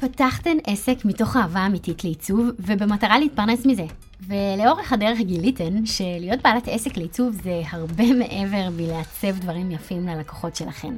פתחתן עסק מתוך אהבה אמיתית לעיצוב, ובמטרה להתפרנס מזה. ולאורך הדרך גיליתן שלהיות בעלת עסק לעיצוב זה הרבה מעבר מלעצב דברים יפים ללקוחות שלכן.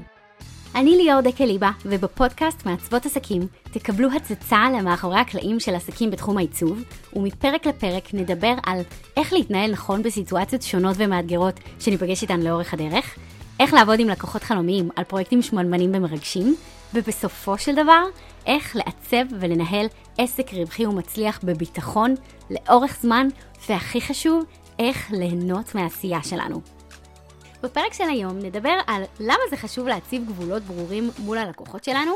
אני ליאור דקליבה, ובפודקאסט מעצבות עסקים תקבלו הצצה למאחורי הקלעים של עסקים בתחום העיצוב, ומפרק לפרק נדבר על איך להתנהל נכון בסיטואציות שונות ומאתגרות שניפגש איתן לאורך הדרך, איך לעבוד עם לקוחות חלומיים על פרויקטים שמנמנים ומרגשים, ובסופו של דבר, איך לעצב ולנהל עסק רווחי ומצליח בביטחון, לאורך זמן, והכי חשוב, איך ליהנות מהעשייה שלנו. בפרק של היום נדבר על למה זה חשוב להציב גבולות ברורים מול הלקוחות שלנו,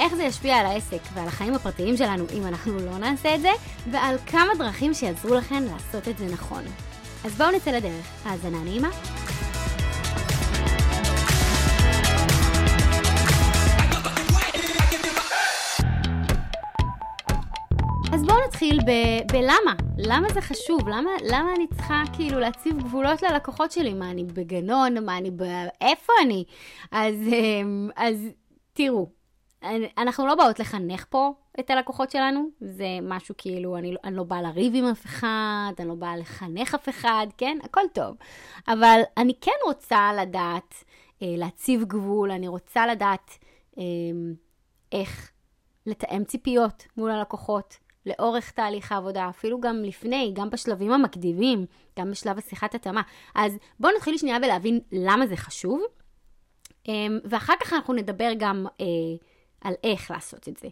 איך זה ישפיע על העסק ועל החיים הפרטיים שלנו אם אנחנו לא נעשה את זה, ועל כמה דרכים שיעזרו לכם לעשות את זה נכון. אז בואו נצא לדרך. האזנה נעימה. נתחיל ב- בלמה. למה זה חשוב? למה, למה אני צריכה כאילו להציב גבולות ללקוחות שלי? מה, אני בגנון? מה, אני ב... איפה אני? אז, אמ, אז תראו, אנחנו לא באות לחנך פה את הלקוחות שלנו, זה משהו כאילו, אני, אני לא באה לריב עם אף אחד, אני לא באה לחנך אף אחד, כן? הכל טוב. אבל אני כן רוצה לדעת אה, להציב גבול, אני רוצה לדעת אה, איך לתאם ציפיות מול הלקוחות. לאורך תהליך העבודה, אפילו גם לפני, גם בשלבים המקדימים, גם בשלב השיחת התאמה. אז בואו נתחיל שנייה ולהבין למה זה חשוב, אמ, ואחר כך אנחנו נדבר גם אה, על איך לעשות את זה.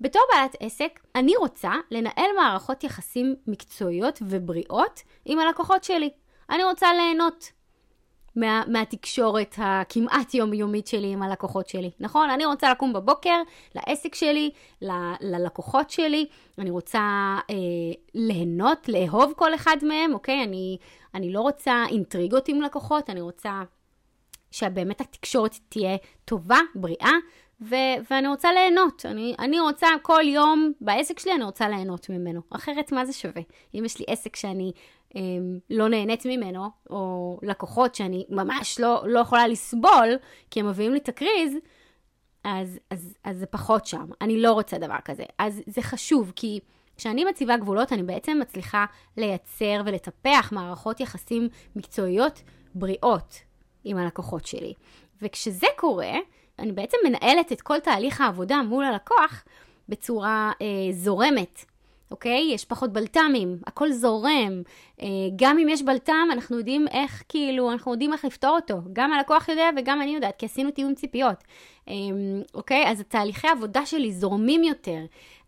בתור בעלת עסק, אני רוצה לנהל מערכות יחסים מקצועיות ובריאות עם הלקוחות שלי. אני רוצה ליהנות מה, מהתקשורת הכמעט יומיומית שלי עם הלקוחות שלי, נכון? אני רוצה לקום בבוקר לעסק שלי, ל, ללקוחות שלי, אני רוצה אה, ליהנות, לאהוב כל אחד מהם, אוקיי? אני, אני לא רוצה אינטריגות עם לקוחות, אני רוצה שבאמת התקשורת תהיה טובה, בריאה, ו- ואני רוצה ליהנות. אני, אני רוצה כל יום בעסק שלי, אני רוצה ליהנות ממנו. אחרת, מה זה שווה? אם יש לי עסק שאני לא נהנית ממנו, או לקוחות שאני ממש לא, לא יכולה לסבול, כי הם מביאים לי תקריז, אז, אז, אז זה פחות שם. אני לא רוצה דבר כזה. אז זה חשוב, כי כשאני מציבה גבולות, אני בעצם מצליחה לייצר ולטפח מערכות יחסים מקצועיות בריאות עם הלקוחות שלי. וכשזה קורה, אני בעצם מנהלת את כל תהליך העבודה מול הלקוח בצורה אה, זורמת, אוקיי? יש פחות בלת"מים, הכל זורם. אה, גם אם יש בלת"ם, אנחנו יודעים איך, כאילו, אנחנו יודעים איך לפתור אותו. גם הלקוח יודע וגם אני יודעת, כי עשינו תיאום ציפיות. אה, אוקיי? אז התהליכי העבודה שלי זורמים יותר.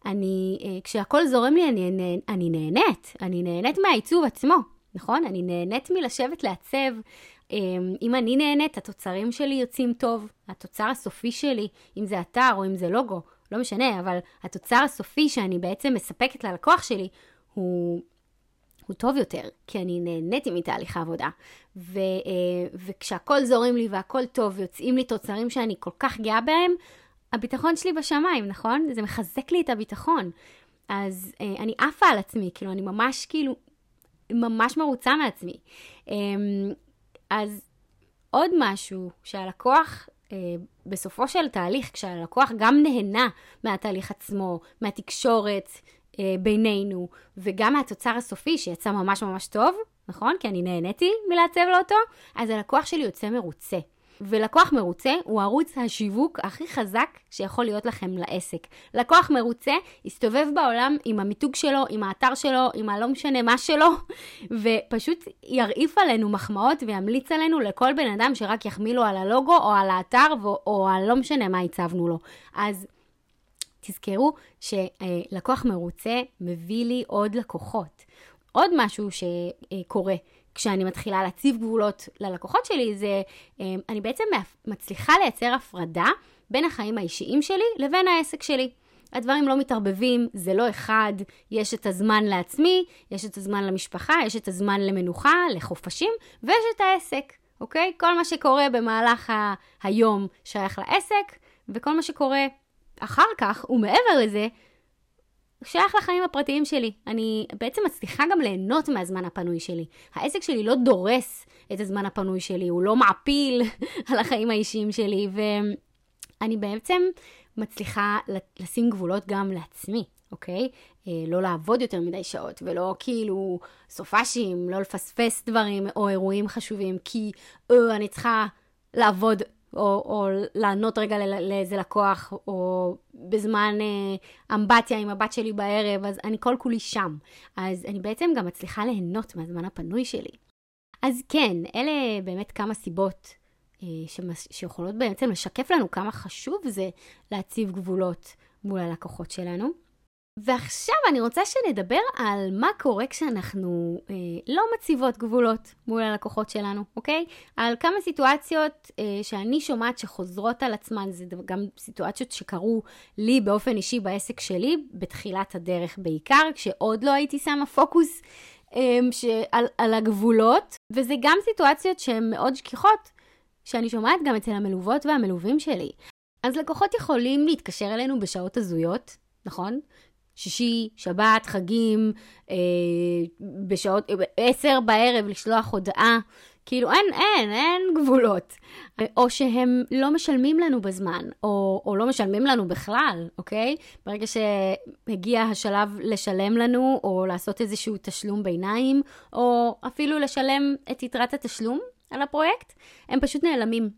אני, אה, כשהכל זורם לי, אני, אני, אני נהנית. אני נהנית מהעיצוב עצמו, נכון? אני נהנית מלשבת לעצב. אם אני נהנית, התוצרים שלי יוצאים טוב. התוצר הסופי שלי, אם זה אתר או אם זה לוגו, לא משנה, אבל התוצר הסופי שאני בעצם מספקת ללקוח שלי הוא, הוא טוב יותר, כי אני נהניתי מתהליך העבודה. ו, אה, וכשהכול זורם לי והכול טוב ויוצאים לי תוצרים שאני כל כך גאה בהם, הביטחון שלי בשמיים, נכון? זה מחזק לי את הביטחון. אז אה, אני עפה על עצמי, כאילו, אני ממש כאילו, ממש מרוצה מעצמי. אה, אז עוד משהו שהלקוח בסופו של תהליך, כשהלקוח גם נהנה מהתהליך עצמו, מהתקשורת אה, בינינו, וגם מהתוצר הסופי שיצא ממש ממש טוב, נכון? כי אני נהניתי מלעצב לו אותו, אז הלקוח שלי יוצא מרוצה. ולקוח מרוצה הוא ערוץ השיווק הכי חזק שיכול להיות לכם לעסק. לקוח מרוצה יסתובב בעולם עם המיתוג שלו, עם האתר שלו, עם הלא משנה מה שלו, ופשוט ירעיף עלינו מחמאות וימליץ עלינו לכל בן אדם שרק יחמיא לו על הלוגו או על האתר או על לא משנה מה הצבנו לו. אז תזכרו שלקוח מרוצה מביא לי עוד לקוחות. עוד משהו שקורה. כשאני מתחילה להציב גבולות ללקוחות שלי, זה אמ, אני בעצם מצליחה לייצר הפרדה בין החיים האישיים שלי לבין העסק שלי. הדברים לא מתערבבים, זה לא אחד, יש את הזמן לעצמי, יש את הזמן למשפחה, יש את הזמן למנוחה, לחופשים, ויש את העסק, אוקיי? כל מה שקורה במהלך ה- היום שייך לעסק, וכל מה שקורה אחר כך, ומעבר לזה, שייך לחיים הפרטיים שלי. אני בעצם מצליחה גם ליהנות מהזמן הפנוי שלי. העסק שלי לא דורס את הזמן הפנוי שלי, הוא לא מעפיל על החיים האישיים שלי, ואני בעצם מצליחה לשים גבולות גם לעצמי, אוקיי? אה, לא לעבוד יותר מדי שעות, ולא כאילו סופאשים, לא לפספס דברים או אירועים חשובים, כי אה, אני צריכה לעבוד או, או לענות רגע לאיזה לקוח, או בזמן אה, אמבטיה עם הבת שלי בערב, אז אני כל כולי שם. אז אני בעצם גם מצליחה ליהנות מהזמן הפנוי שלי. אז כן, אלה באמת כמה סיבות אה, שמש, שיכולות בעצם לשקף לנו כמה חשוב זה להציב גבולות מול הלקוחות שלנו. ועכשיו אני רוצה שנדבר על מה קורה כשאנחנו אה, לא מציבות גבולות מול הלקוחות שלנו, אוקיי? על כמה סיטואציות אה, שאני שומעת שחוזרות על עצמן, זה גם סיטואציות שקרו לי באופן אישי בעסק שלי, בתחילת הדרך בעיקר, כשעוד לא הייתי שמה פוקוס אה, על, על הגבולות, וזה גם סיטואציות שהן מאוד שכיחות, שאני שומעת גם אצל המלוות והמלווים שלי. אז לקוחות יכולים להתקשר אלינו בשעות הזויות, נכון? שישי, שבת, חגים, אה, בשעות, עשר בערב לשלוח הודעה. כאילו אין, אין, אין גבולות. או שהם לא משלמים לנו בזמן, או, או לא משלמים לנו בכלל, אוקיי? ברגע שהגיע השלב לשלם לנו, או לעשות איזשהו תשלום ביניים, או אפילו לשלם את יתרת התשלום על הפרויקט, הם פשוט נעלמים,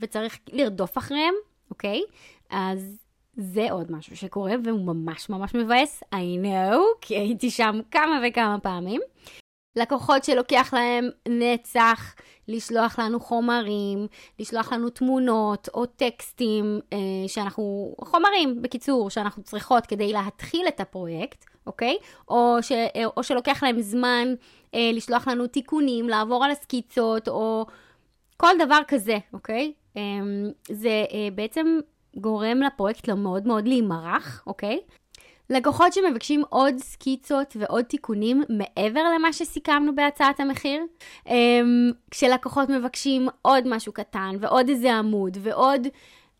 וצריך לרדוף אחריהם, אוקיי? אז זה עוד משהו שקורה והוא ממש ממש מבאס, I know, כי הייתי שם כמה וכמה פעמים. לקוחות שלוקח להם נצח לשלוח לנו חומרים, לשלוח לנו תמונות או טקסטים אה, שאנחנו, חומרים בקיצור, שאנחנו צריכות כדי להתחיל את הפרויקט, אוקיי? או, ש, אה, או שלוקח להם זמן אה, לשלוח לנו תיקונים, לעבור על הסקיצות, או כל דבר כזה, אוקיי? אה, זה אה, בעצם גורם לפרויקט מאוד מאוד להימרח, אוקיי? לקוחות שמבקשים עוד סקיצות ועוד תיקונים מעבר למה שסיכמנו בהצעת המחיר. אמ, כשלקוחות מבקשים עוד משהו קטן ועוד איזה עמוד ועוד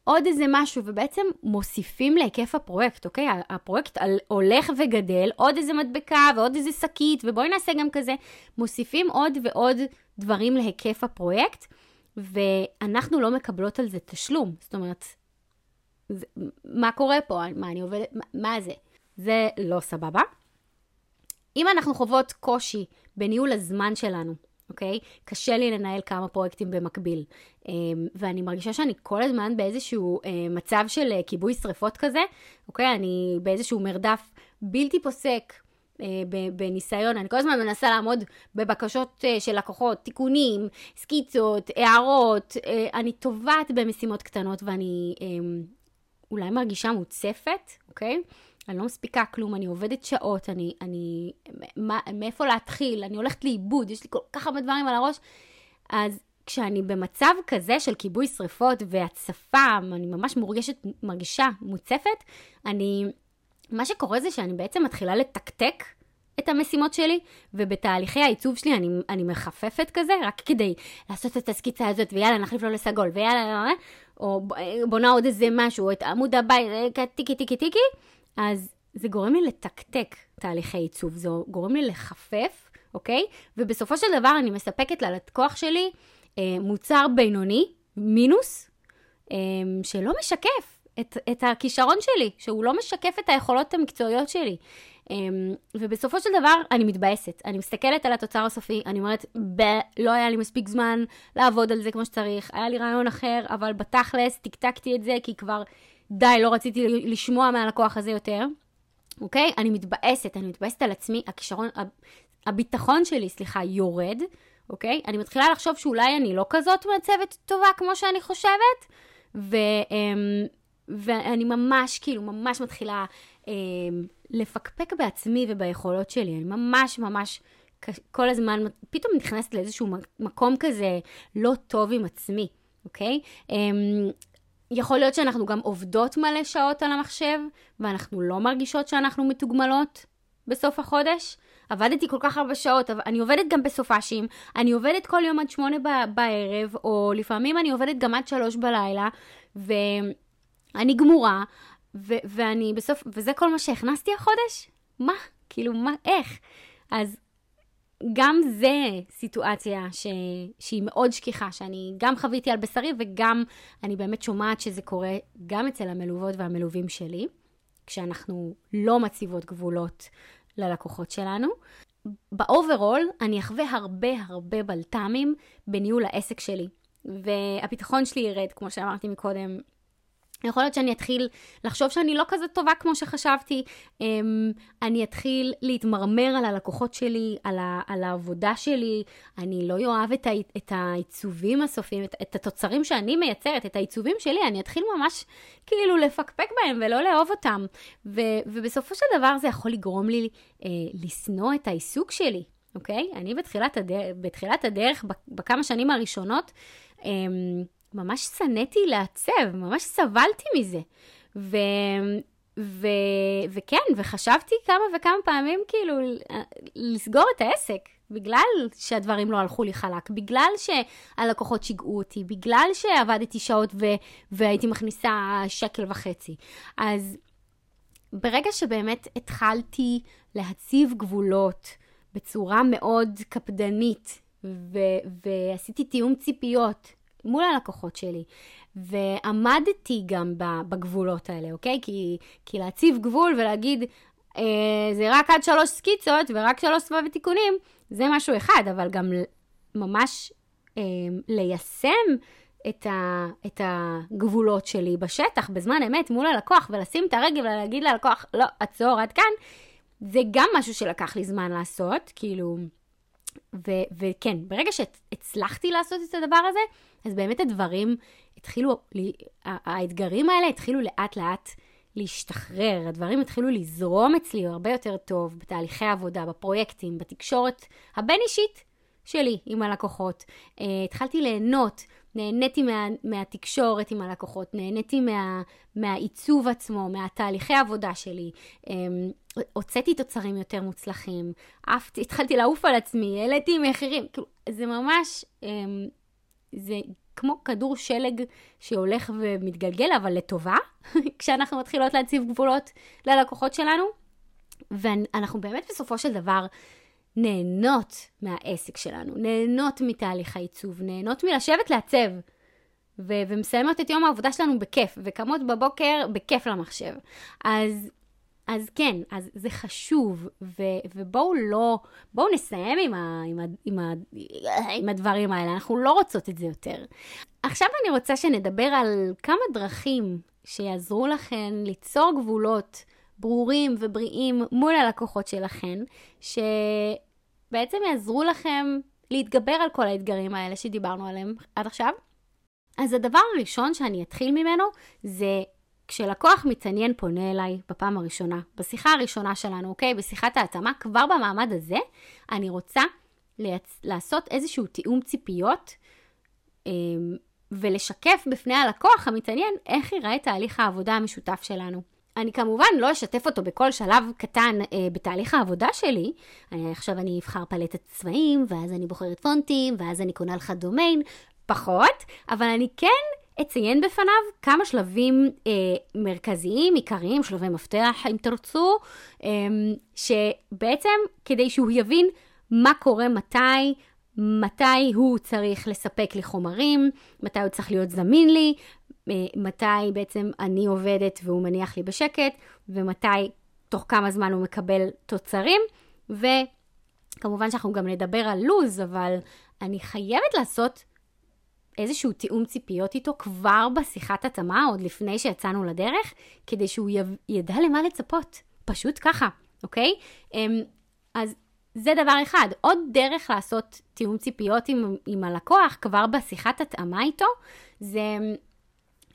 עוד איזה משהו, ובעצם מוסיפים להיקף הפרויקט, אוקיי? הפרויקט הולך וגדל, עוד איזה מדבקה ועוד איזה שקית, ובואי נעשה גם כזה. מוסיפים עוד ועוד דברים להיקף הפרויקט, ואנחנו לא מקבלות על זה תשלום. זאת אומרת, זה, מה קורה פה? מה אני עובדת? מה, מה זה? זה לא סבבה. אם אנחנו חוות קושי בניהול הזמן שלנו, אוקיי? קשה לי לנהל כמה פרויקטים במקביל. אמ, ואני מרגישה שאני כל הזמן באיזשהו אה, מצב של אה, כיבוי שריפות כזה, אוקיי? אני באיזשהו מרדף בלתי פוסק. אה, בניסיון, אני כל הזמן מנסה לעמוד בבקשות של לקוחות, תיקונים, סקיצות, הערות, אני טובעת במשימות קטנות ואני אמ, אולי מרגישה מוצפת, אוקיי? אני לא מספיקה כלום, אני עובדת שעות, אני, אני, מה, מאיפה להתחיל, אני הולכת לאיבוד, יש לי כל כך הרבה דברים על הראש. אז כשאני במצב כזה של כיבוי שריפות והצפה, אני ממש מורגשת, מרגישה מוצפת, אני, מה שקורה זה שאני בעצם מתחילה לתקתק את המשימות שלי, ובתהליכי העיצוב שלי אני, אני מחפפת כזה, רק כדי לעשות את הסקיצה הזאת, ויאללה, נחליף לו לסגול, ויאללה, או בונה עוד איזה משהו, את עמוד הבית, טיקי טיקי טיקי, אז זה גורם לי לתקתק תהליכי עיצוב, זה גורם לי לחפף, אוקיי? ובסופו של דבר אני מספקת ללקוח שלי אה, מוצר בינוני, מינוס, אה, שלא משקף את, את הכישרון שלי, שהוא לא משקף את היכולות המקצועיות שלי. אה, ובסופו של דבר אני מתבאסת. אני מסתכלת על התוצר הסופי, אני אומרת, לא היה לי מספיק זמן לעבוד על זה כמו שצריך, היה לי רעיון אחר, אבל בתכלס טקטקתי את זה כי כבר די, לא רציתי לשמוע מהלקוח הזה יותר. אוקיי? אני מתבאסת, אני מתבאסת על עצמי, הכישרון, הביטחון שלי, סליחה, יורד, אוקיי? אני מתחילה לחשוב שאולי אני לא כזאת מעצבת טובה כמו שאני חושבת, ו, אמ, ואני ממש, כאילו, ממש מתחילה אמ, לפקפק בעצמי וביכולות שלי. אני ממש ממש כל הזמן, פתאום נכנסת לאיזשהו מקום כזה לא טוב עם עצמי, אוקיי? אמ, יכול להיות שאנחנו גם עובדות מלא שעות על המחשב, ואנחנו לא מרגישות שאנחנו מתוגמלות בסוף החודש. עבדתי כל כך הרבה שעות, אני עובדת גם בסופאשים, אני עובדת כל יום עד שמונה בערב, או לפעמים אני עובדת גם עד שלוש בלילה, ואני גמורה, ו- ואני בסוף, וזה כל מה שהכנסתי החודש? מה? כאילו, מה, איך? אז גם זה סיטואציה ש... שהיא מאוד שכיחה, שאני גם חוויתי על בשרי וגם אני באמת שומעת שזה קורה גם אצל המלוות והמלווים שלי, כשאנחנו לא מציבות גבולות ללקוחות שלנו. ב overall, אני אחווה הרבה הרבה בלת"מים בניהול העסק שלי. והביטחון שלי ירד, כמו שאמרתי מקודם, יכול להיות שאני אתחיל לחשוב שאני לא כזה טובה כמו שחשבתי. אמ, אני אתחיל להתמרמר על הלקוחות שלי, על, ה, על העבודה שלי. אני לא אוהב את, ה, את העיצובים הסופיים, את, את התוצרים שאני מייצרת, את העיצובים שלי. אני אתחיל ממש כאילו לפקפק בהם ולא לאהוב אותם. ו, ובסופו של דבר זה יכול לגרום לי אה, לשנוא את העיסוק שלי, אוקיי? אני בתחילת הדרך, בתחילת הדרך בכמה שנים הראשונות, אה, ממש שנאתי לעצב, ממש סבלתי מזה. ו... ו... וכן, וחשבתי כמה וכמה פעמים כאילו לסגור את העסק, בגלל שהדברים לא הלכו לי חלק, בגלל שהלקוחות שיגעו אותי, בגלל שעבדתי שעות ו... והייתי מכניסה שקל וחצי. אז ברגע שבאמת התחלתי להציב גבולות בצורה מאוד קפדנית, ו... ועשיתי תיאום ציפיות, מול הלקוחות שלי. ועמדתי גם בגבולות האלה, אוקיי? כי, כי להציב גבול ולהגיד, אה, זה רק עד שלוש סקיצות ורק שלוש סבבי תיקונים, זה משהו אחד, אבל גם ממש אה, ליישם את, ה, את הגבולות שלי בשטח, בזמן אמת, מול הלקוח, ולשים את הרגל ולהגיד ללקוח, לא, עצור, עד כאן, זה גם משהו שלקח לי זמן לעשות, כאילו... ו- וכן, ברגע שהצלחתי לעשות את הדבר הזה, אז באמת הדברים התחילו, האתגרים האלה התחילו לאט לאט להשתחרר, הדברים התחילו לזרום אצלי הרבה יותר טוב בתהליכי העבודה, בפרויקטים, בתקשורת הבין-אישית שלי עם הלקוחות. Uh, התחלתי ליהנות, נהניתי מה, מהתקשורת עם הלקוחות, נהניתי מה, מהעיצוב עצמו, מהתהליכי העבודה שלי. Um, הוצאתי תוצרים יותר מוצלחים, עפתי, התחלתי לעוף על עצמי, העליתי מחירים, כאילו, זה ממש, um, זה כמו כדור שלג שהולך ומתגלגל, אבל לטובה, כשאנחנו מתחילות להציב גבולות ללקוחות שלנו. ואנחנו באמת בסופו של דבר נהנות מהעסק שלנו, נהנות מתהליך העיצוב, נהנות מלשבת לעצב. ו- ומסיימות את יום העבודה שלנו בכיף, וקמות בבוקר בכיף למחשב. אז אז כן, אז זה חשוב, ו, ובואו לא, בואו נסיים עם, ה, עם, ה, עם, ה, עם הדברים האלה, אנחנו לא רוצות את זה יותר. עכשיו אני רוצה שנדבר על כמה דרכים שיעזרו לכן ליצור גבולות ברורים ובריאים מול הלקוחות שלכן, שבעצם יעזרו לכם להתגבר על כל האתגרים האלה שדיברנו עליהם עד עכשיו. אז הדבר הראשון שאני אתחיל ממנו זה כשלקוח מתעניין פונה אליי בפעם הראשונה, בשיחה הראשונה שלנו, אוקיי? בשיחת ההתאמה, כבר במעמד הזה, אני רוצה לייצ... לעשות איזשהו תיאום ציפיות אה, ולשקף בפני הלקוח המתעניין איך ייראה תהליך העבודה המשותף שלנו. אני כמובן לא אשתף אותו בכל שלב קטן אה, בתהליך העבודה שלי. אני, עכשיו אני אבחר פלטת צבעים, ואז אני בוחרת פונטים, ואז אני קונה לך דומיין. פחות, אבל אני כן אציין בפניו כמה שלבים אה, מרכזיים, עיקריים, שלבי מפתח אם תרצו, אה, שבעצם כדי שהוא יבין מה קורה מתי, מתי הוא צריך לספק לי חומרים, מתי הוא צריך להיות זמין לי, אה, מתי בעצם אני עובדת והוא מניח לי בשקט, ומתי תוך כמה זמן הוא מקבל תוצרים, וכמובן שאנחנו גם נדבר על לו"ז, אבל אני חייבת לעשות איזשהו תיאום ציפיות איתו כבר בשיחת התאמה, עוד לפני שיצאנו לדרך, כדי שהוא ידע למה לצפות. פשוט ככה, אוקיי? אמ, אז זה דבר אחד. עוד דרך לעשות תיאום ציפיות עם, עם הלקוח כבר בשיחת התאמה איתו, זה אמ,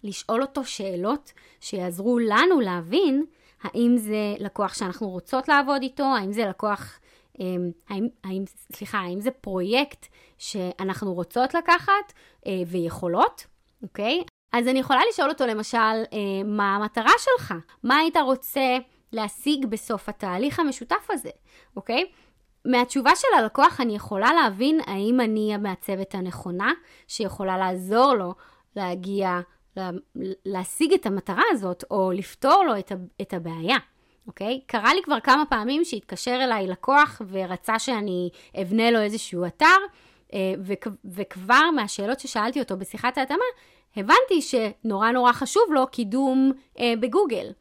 לשאול אותו שאלות שיעזרו לנו להבין האם זה לקוח שאנחנו רוצות לעבוד איתו, האם זה לקוח אמ, האם, האם, סליחה, האם זה פרויקט שאנחנו רוצות לקחת אה, ויכולות, אוקיי? אז אני יכולה לשאול אותו למשל, אה, מה המטרה שלך? מה היית רוצה להשיג בסוף התהליך המשותף הזה, אוקיי? מהתשובה של הלקוח אני יכולה להבין האם אני המעצבת הנכונה שיכולה לעזור לו להגיע, לה, להשיג את המטרה הזאת או לפתור לו את, את הבעיה. אוקיי? קרה לי כבר כמה פעמים שהתקשר אליי לקוח ורצה שאני אבנה לו איזשהו אתר, וכבר מהשאלות ששאלתי אותו בשיחת ההתאמה, הבנתי שנורא נורא חשוב לו קידום אה, בגוגל.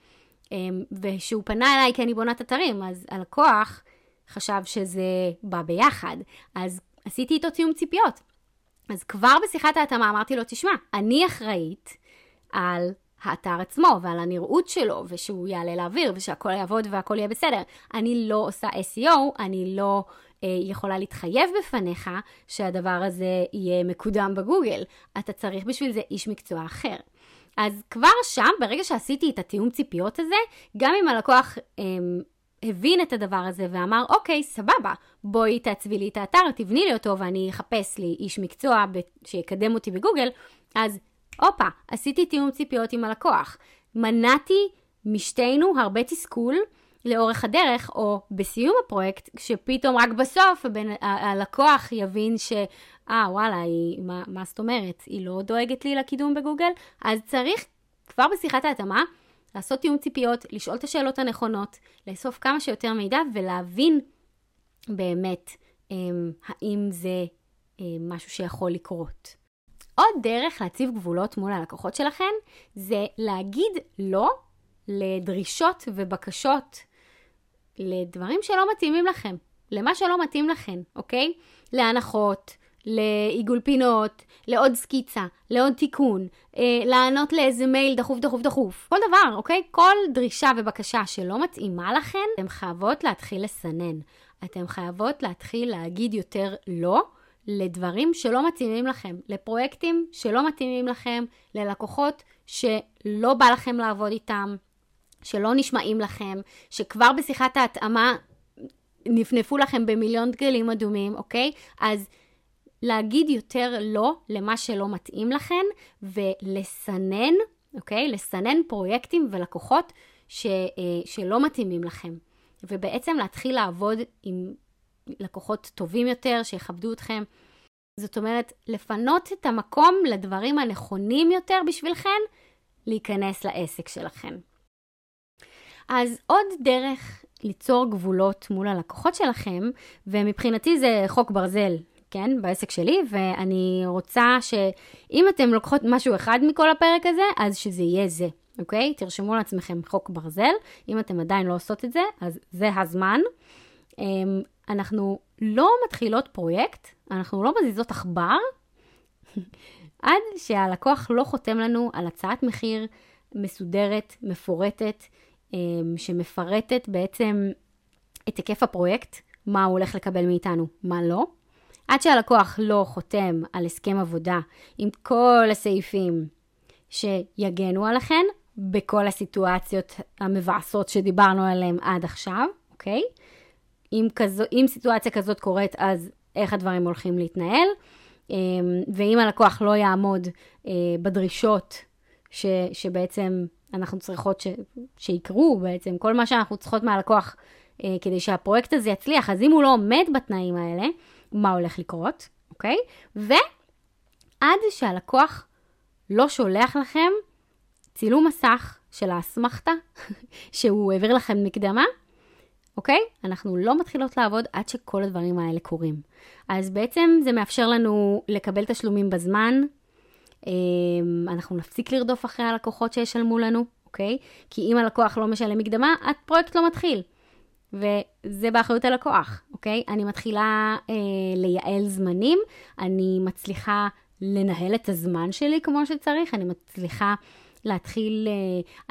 אה, ושהוא פנה אליי כי אני בונת אתרים, אז הלקוח חשב שזה בא ביחד. אז עשיתי איתו תיאום ציפיות. אז כבר בשיחת ההתאמה אמרתי לו, תשמע, אני אחראית על האתר עצמו ועל הנראות שלו, ושהוא יעלה לאוויר, ושהכול יעבוד והכל יהיה בסדר. אני לא עושה SEO, אני לא אה, יכולה להתחייב בפניך שהדבר הזה יהיה מקודם בגוגל. אתה צריך בשביל זה איש מקצוע אחר. אז כבר שם, ברגע שעשיתי את התיאום ציפיות הזה, גם אם הלקוח אה, הבין את הדבר הזה ואמר, אוקיי, סבבה, בואי תעצבי לי את האתר, תבני לי אותו ואני אחפש לי איש מקצוע שיקדם אותי בגוגל, אז הופה, עשיתי תיאום ציפיות עם הלקוח. מנעתי משתינו הרבה תסכול לאורך הדרך, או בסיום הפרויקט, כשפתאום רק בסוף הבן, הלקוח יבין ש... אה, וואלה, היא, מה, מה זאת אומרת? היא לא דואגת לי לקידום בגוגל? אז צריך כבר בשיחת ההתאמה לעשות תיאום ציפיות, לשאול את השאלות הנכונות, לאסוף כמה שיותר מידע ולהבין באמת אמ, האם זה אמ, משהו שיכול לקרות. עוד דרך להציב גבולות מול הלקוחות שלכם זה להגיד לא לדרישות ובקשות לדברים שלא מתאימים לכם, למה שלא מתאים לכם, אוקיי? להנחות, לעיגול פינות, לעוד סקיצה, לעוד תיקון, אה, לענות לאיזה מייל דחוף דחוף דחוף, כל דבר, אוקיי? כל דרישה ובקשה שלא מתאימה לכם, אתן חייבות להתחיל לסנן. אתן חייבות להתחיל להגיד יותר לא לדברים שלא מתאימים לכם, לפרויקטים שלא מתאימים לכם, ללקוחות שלא בא לכם לעבוד איתם, שלא נשמעים לכם, שכבר בשיחת ההתאמה נפנפו לכם במיליון דגלים אדומים, אוקיי? אז להגיד יותר לא למה שלא מתאים לכם ולסנן, אוקיי? לסנן פרויקטים ולקוחות ש, אה, שלא מתאימים לכם. ובעצם להתחיל לעבוד עם לקוחות טובים יותר, שיכבדו אתכם. זאת אומרת, לפנות את המקום לדברים הנכונים יותר בשבילכם, להיכנס לעסק שלכם. אז עוד דרך ליצור גבולות מול הלקוחות שלכם, ומבחינתי זה חוק ברזל, כן, בעסק שלי, ואני רוצה שאם אתם לוקחות משהו אחד מכל הפרק הזה, אז שזה יהיה זה, אוקיי? תרשמו לעצמכם חוק ברזל, אם אתם עדיין לא עושות את זה, אז זה הזמן. אמ, אנחנו לא מתחילות פרויקט, אנחנו לא מזיזות עכבר, עד שהלקוח לא חותם לנו על הצעת מחיר מסודרת, מפורטת, אמ, שמפרטת בעצם את היקף הפרויקט, מה הוא הולך לקבל מאיתנו, מה לא. עד שהלקוח לא חותם על הסכם עבודה עם כל הסעיפים שיגנו עליכם בכל הסיטואציות המבאסות שדיברנו עליהן עד עכשיו, אוקיי? אם, כזו, אם סיטואציה כזאת קורית, אז איך הדברים הולכים להתנהל, אמ, ואם הלקוח לא יעמוד אה, בדרישות ש, שבעצם אנחנו צריכות ש, שיקרו, בעצם כל מה שאנחנו צריכות מהלקוח אה, כדי שהפרויקט הזה יצליח, אז אם הוא לא עומד בתנאים האלה, מה הולך לקרות, אוקיי? ועד שהלקוח לא שולח לכם צילום מסך של האסמכתה שהוא העביר לכם מקדמה, אוקיי? אנחנו לא מתחילות לעבוד עד שכל הדברים האלה קורים. אז בעצם זה מאפשר לנו לקבל תשלומים בזמן, אמ, אנחנו נפסיק לרדוף אחרי הלקוחות שישלמו לנו, אוקיי? כי אם הלקוח לא משלם מקדמה, הפרויקט לא מתחיל. וזה באחריות הלקוח, אוקיי? אני מתחילה אה, לייעל זמנים, אני מצליחה לנהל את הזמן שלי כמו שצריך, אני מצליחה להתחיל,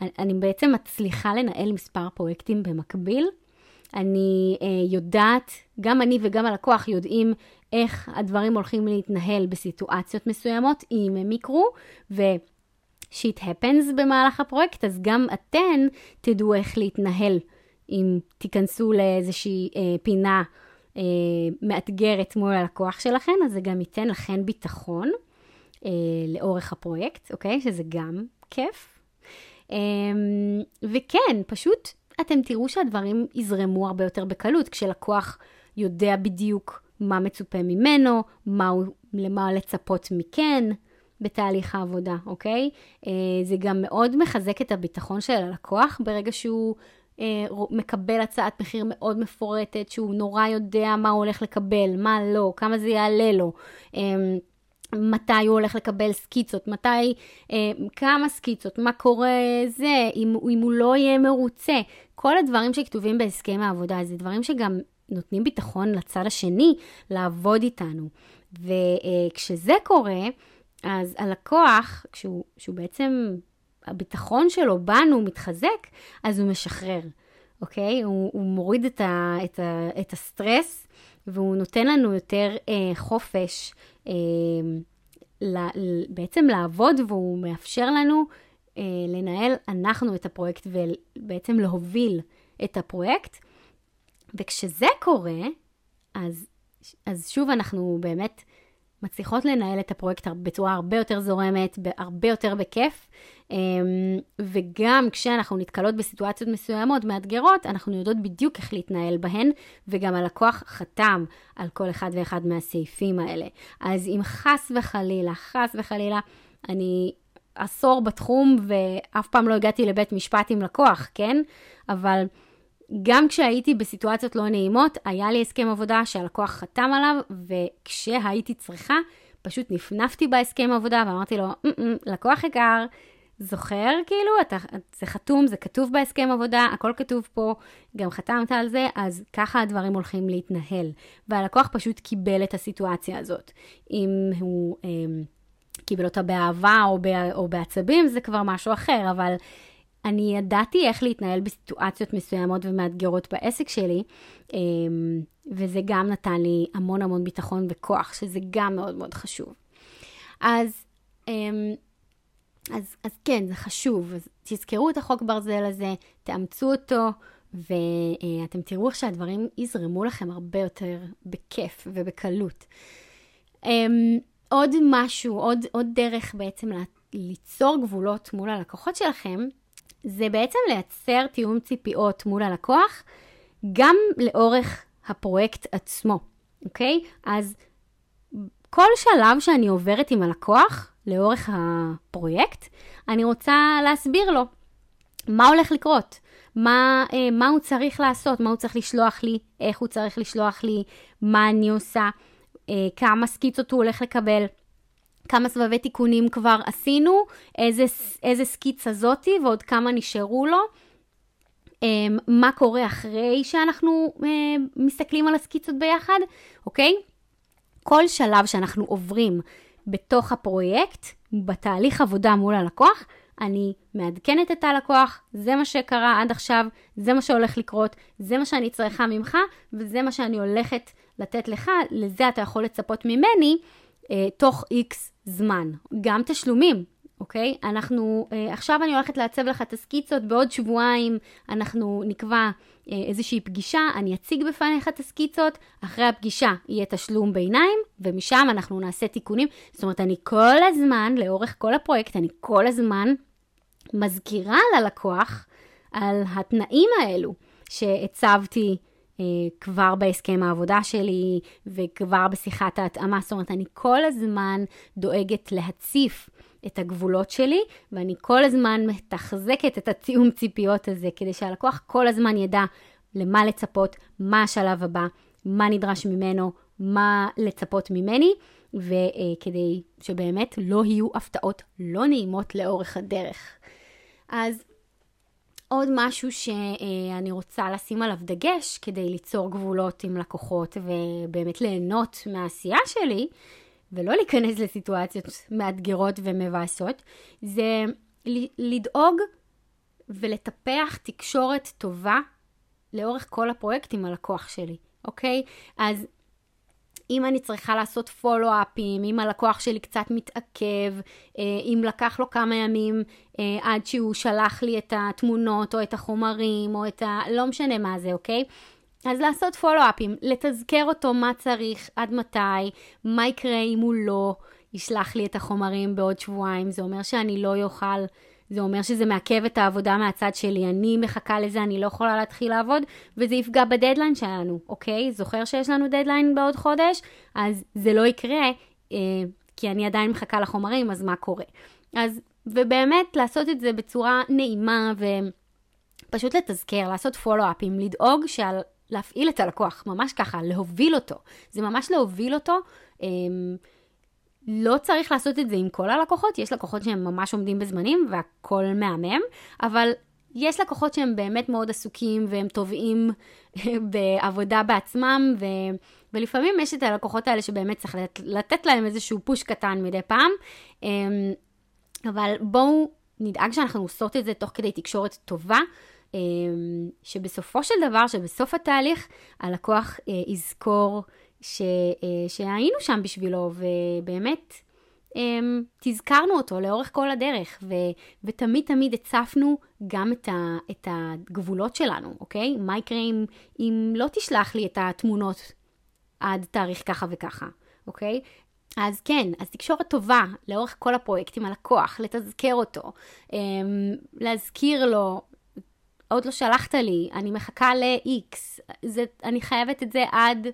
אה, אני בעצם מצליחה לנהל מספר פרויקטים במקביל. אני אה, יודעת, גם אני וגם הלקוח יודעים איך הדברים הולכים להתנהל בסיטואציות מסוימות, אם הם יקרו, ו... שיט happens במהלך הפרויקט, אז גם אתן תדעו איך להתנהל אם תיכנסו לאיזושהי אה, פינה אה, מאתגרת מול הלקוח שלכם, אז זה גם ייתן לכן ביטחון אה, לאורך הפרויקט, אוקיי? שזה גם כיף. אה, וכן, פשוט אתם תראו שהדברים יזרמו הרבה יותר בקלות, כשלקוח יודע בדיוק מה מצופה ממנו, מה הוא, למה לצפות מכן בתהליך העבודה, אוקיי? אה, זה גם מאוד מחזק את הביטחון של הלקוח ברגע שהוא אה, מקבל הצעת מחיר מאוד מפורטת, שהוא נורא יודע מה הוא הולך לקבל, מה לא, כמה זה יעלה לו. אה, מתי הוא הולך לקבל סקיצות, מתי, אה, כמה סקיצות, מה קורה זה, אם, אם הוא לא יהיה מרוצה. כל הדברים שכתובים בהסכם העבודה, זה דברים שגם נותנים ביטחון לצד השני לעבוד איתנו. וכשזה קורה, אז הלקוח, כשהוא, כשהוא בעצם, הביטחון שלו בנו מתחזק, אז הוא משחרר, אוקיי? הוא, הוא מוריד את, ה, את, ה, את הסטרס, והוא נותן לנו יותר אה, חופש אה, בעצם לעבוד, והוא מאפשר לנו אה, לנהל אנחנו את הפרויקט ובעצם להוביל את הפרויקט. וכשזה קורה, אז, אז שוב אנחנו באמת מצליחות לנהל את הפרויקט בצורה הרבה יותר זורמת, הרבה יותר בכיף, וגם כשאנחנו נתקלות בסיטואציות מסוימות, מאתגרות, אנחנו יודעות בדיוק איך להתנהל בהן, וגם הלקוח חתם על כל אחד ואחד מהסעיפים האלה. אז אם חס וחלילה, חס וחלילה, אני עשור בתחום ואף פעם לא הגעתי לבית משפט עם לקוח, כן? אבל... גם כשהייתי בסיטואציות לא נעימות, היה לי הסכם עבודה שהלקוח חתם עליו, וכשהייתי צריכה, פשוט נפנפתי בהסכם עבודה ואמרתי לו, לקוח יקר, זוכר, כאילו, אתה, זה חתום, זה כתוב בהסכם עבודה, הכל כתוב פה, גם חתמת על זה, אז ככה הדברים הולכים להתנהל. והלקוח פשוט קיבל את הסיטואציה הזאת. אם הוא אה, קיבל אותה באהבה או, בע, או בעצבים, זה כבר משהו אחר, אבל אני ידעתי איך להתנהל בסיטואציות מסוימות ומאתגרות בעסק שלי, אמ, וזה גם נתן לי המון המון ביטחון וכוח, שזה גם מאוד מאוד חשוב. אז, אמ, אז, אז כן, זה חשוב. אז תזכרו את החוק ברזל הזה, תאמצו אותו, ואתם תראו איך שהדברים יזרמו לכם הרבה יותר בכיף ובקלות. אמ, עוד משהו, עוד, עוד דרך בעצם ליצור גבולות מול הלקוחות שלכם, זה בעצם לייצר תיאום ציפיות מול הלקוח, גם לאורך הפרויקט עצמו, אוקיי? אז כל שלב שאני עוברת עם הלקוח לאורך הפרויקט, אני רוצה להסביר לו מה הולך לקרות, מה, אה, מה הוא צריך לעשות, מה הוא צריך לשלוח לי, איך הוא צריך לשלוח לי, מה אני עושה, אה, כמה סקיצות הוא הולך לקבל. כמה סבבי תיקונים כבר עשינו, איזה, איזה סקיצה זאתי ועוד כמה נשארו לו. אמ, מה קורה אחרי שאנחנו אה, מסתכלים על הסקיצות ביחד, אוקיי? כל שלב שאנחנו עוברים בתוך הפרויקט, בתהליך עבודה מול הלקוח, אני מעדכנת את הלקוח, זה מה שקרה עד עכשיו, זה מה שהולך לקרות, זה מה שאני צריכה ממך, וזה מה שאני הולכת לתת לך, לזה אתה יכול לצפות ממני, אה, תוך איקס זמן. גם תשלומים, אוקיי? אנחנו, אה, עכשיו אני הולכת לעצב לך את הסקיצות, בעוד שבועיים אנחנו נקבע אה, איזושהי פגישה, אני אציג בפניך את הסקיצות, אחרי הפגישה יהיה תשלום ביניים, ומשם אנחנו נעשה תיקונים. זאת אומרת, אני כל הזמן, לאורך כל הפרויקט, אני כל הזמן מזכירה ללקוח על התנאים האלו שהצבתי. אה, כבר בהסכם העבודה שלי וכבר בשיחת ההתאמה. זאת אומרת, אני כל הזמן דואגת להציף את הגבולות שלי, ואני כל הזמן מתחזקת את התיאום ציפיות הזה, כדי שהלקוח כל הזמן ידע למה לצפות, מה השלב הבא, מה נדרש ממנו, מה לצפות ממני, וכדי שבאמת לא יהיו הפתעות לא נעימות לאורך הדרך. אז עוד משהו שאני רוצה לשים עליו דגש כדי ליצור גבולות עם לקוחות ובאמת ליהנות מהעשייה שלי, ולא להיכנס לסיטואציות מאתגרות ומבאסות, זה לדאוג ולטפח תקשורת טובה לאורך כל הפרויקט עם הלקוח שלי, אוקיי? אז אם אני צריכה לעשות פולו-אפים, אם הלקוח שלי קצת מתעכב, אה, אם לקח לו כמה ימים אה, עד שהוא שלח לי את התמונות או את החומרים או את ה... לא משנה מה זה, אוקיי? אז לעשות פולו-אפים, לתזכר אותו מה צריך, עד מתי, מה יקרה אם הוא לא ישלח לי את החומרים בעוד שבועיים, זה אומר שאני לא אוכל זה אומר שזה מעכב את העבודה מהצד שלי, אני מחכה לזה, אני לא יכולה להתחיל לעבוד, וזה יפגע בדדליין שלנו, אוקיי? זוכר שיש לנו דדליין בעוד חודש? אז זה לא יקרה, אה, כי אני עדיין מחכה לחומרים, אז מה קורה? אז, ובאמת לעשות את זה בצורה נעימה ו... פשוט לתזכר, לעשות פולו-אפים, לדאוג שעל... להפעיל את הלקוח, ממש ככה, להוביל אותו. זה ממש להוביל אותו. אמ, לא צריך לעשות את זה עם כל הלקוחות, יש לקוחות שהם ממש עומדים בזמנים והכל מהמם, אבל יש לקוחות שהם באמת מאוד עסוקים והם טובעים בעבודה בעצמם, ו... ולפעמים יש את הלקוחות האלה שבאמת צריך לת... לתת להם איזשהו פוש קטן מדי פעם, אמ, אבל בואו נדאג שאנחנו עושות את זה תוך כדי תקשורת טובה. אמ, שבסופו של דבר, שבסוף התהליך, הלקוח אה, יזכור ש, אה, שהיינו שם בשבילו, ובאמת אמ, תזכרנו אותו לאורך כל הדרך, ו, ותמיד תמיד הצפנו גם את, ה, את הגבולות שלנו, אוקיי? מה יקרה אם, אם לא תשלח לי את התמונות עד תאריך ככה וככה, אוקיי? אז כן, אז תקשורת טובה לאורך כל הפרויקט עם הלקוח, לתזכר אותו, אמ, להזכיר לו, עוד לא שלחת לי, אני מחכה ל-X, אני חייבת את זה עד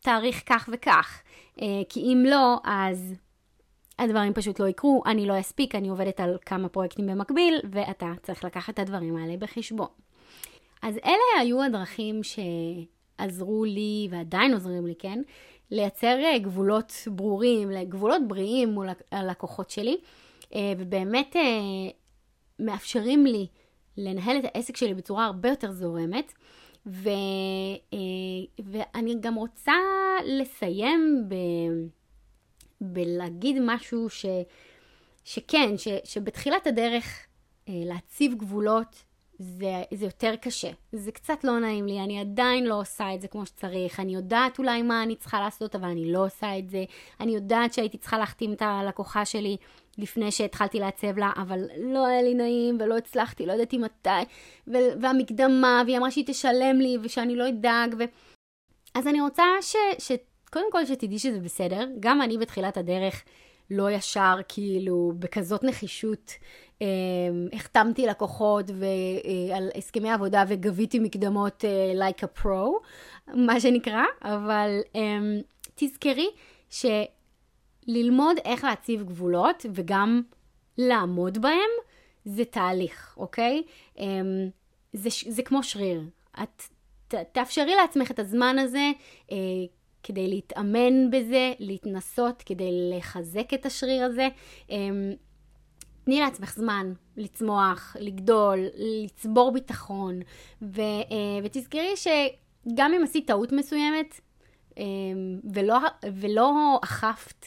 תאריך כך וכך, אה, כי אם לא, אז הדברים פשוט לא יקרו, אני לא אספיק, אני עובדת על כמה פרויקטים במקביל, ואתה צריך לקחת את הדברים האלה בחשבון. אז אלה היו הדרכים שעזרו לי, ועדיין עוזרים לי, כן? לייצר אה, גבולות ברורים, גבולות בריאים מול הלקוחות שלי, אה, ובאמת מאפשרים לי לנהל את העסק שלי בצורה הרבה יותר זורמת. ו, ואני גם רוצה לסיים ב... בלהגיד משהו ש, שכן, ש, שבתחילת הדרך אה, להציב גבולות זה, זה יותר קשה. זה קצת לא נעים לי, אני עדיין לא עושה את זה כמו שצריך. אני יודעת אולי מה אני צריכה לעשות, אבל אני לא עושה את זה. אני יודעת שהייתי צריכה להחתים את הלקוחה שלי לפני שהתחלתי לעצב לה, אבל לא היה לי נעים ולא הצלחתי, לא ידעתי מתי. והמקדמה, והיא אמרה שהיא תשלם לי ושאני לא אדאג. ו... אז אני רוצה ש... ש... קודם כל שתדעי שזה בסדר. גם אני בתחילת הדרך לא ישר, כאילו, בכזאת נחישות. אה, החתמתי לקוחות ו- על הסכמי עבודה וגביתי מקדמות אה, like a pro, מה שנקרא, אבל אה, תזכרי שללמוד איך להציב גבולות וגם לעמוד בהם, זה תהליך, אוקיי? זה, זה כמו שריר. את ת, תאפשרי לעצמך את הזמן הזה אה, כדי להתאמן בזה, להתנסות, כדי לחזק את השריר הזה. אה, תני לעצמך זמן לצמוח, לגדול, לצבור ביטחון, ו, אה, ותזכרי שגם אם עשית טעות מסוימת אה, ולא, ולא אכפת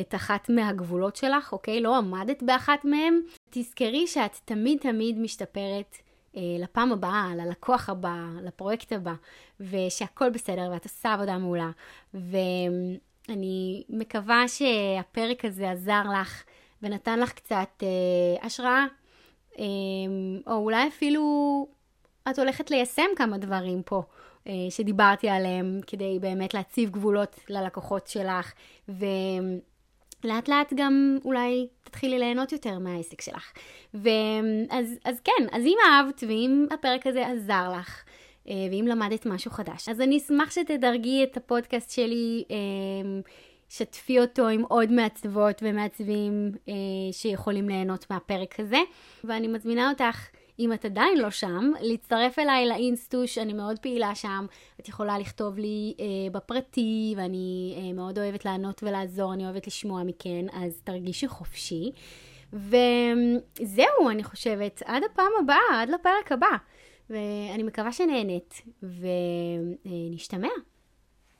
את אחת מהגבולות שלך, אוקיי? לא עמדת באחת מהם, תזכרי שאת תמיד תמיד משתפרת אה, לפעם הבאה, ללקוח הבא, לפרויקט הבא, ושהכול בסדר ואת עושה עבודה מעולה. ואני מקווה שהפרק הזה עזר לך ונתן לך קצת אה, השראה, אה, או אולי אפילו את הולכת ליישם כמה דברים פה. אה, שדיברתי עליהם, כדי באמת להציב גבולות ללקוחות שלך, ולאט לאט גם אולי תתחילי ליהנות יותר מהעסק שלך. ואז אז כן, אז אם אהבת ואם הפרק הזה עזר לך, אה, ואם למדת משהו חדש, אז אני אשמח שתדרגי את הפודקאסט שלי. אה, שתפי אותו עם עוד מעצבות ומעצבים אה, שיכולים ליהנות מהפרק הזה. ואני מזמינה אותך, אם את עדיין לא שם, להצטרף אליי לאינסטוש, אני מאוד פעילה שם. את יכולה לכתוב לי אה, בפרטי, ואני אה, מאוד אוהבת לענות ולעזור, אני אוהבת לשמוע מכן, אז תרגישי חופשי. וזהו, אני חושבת, עד הפעם הבאה, עד לפרק הבא. ואני מקווה שנהנית, ונשתמע.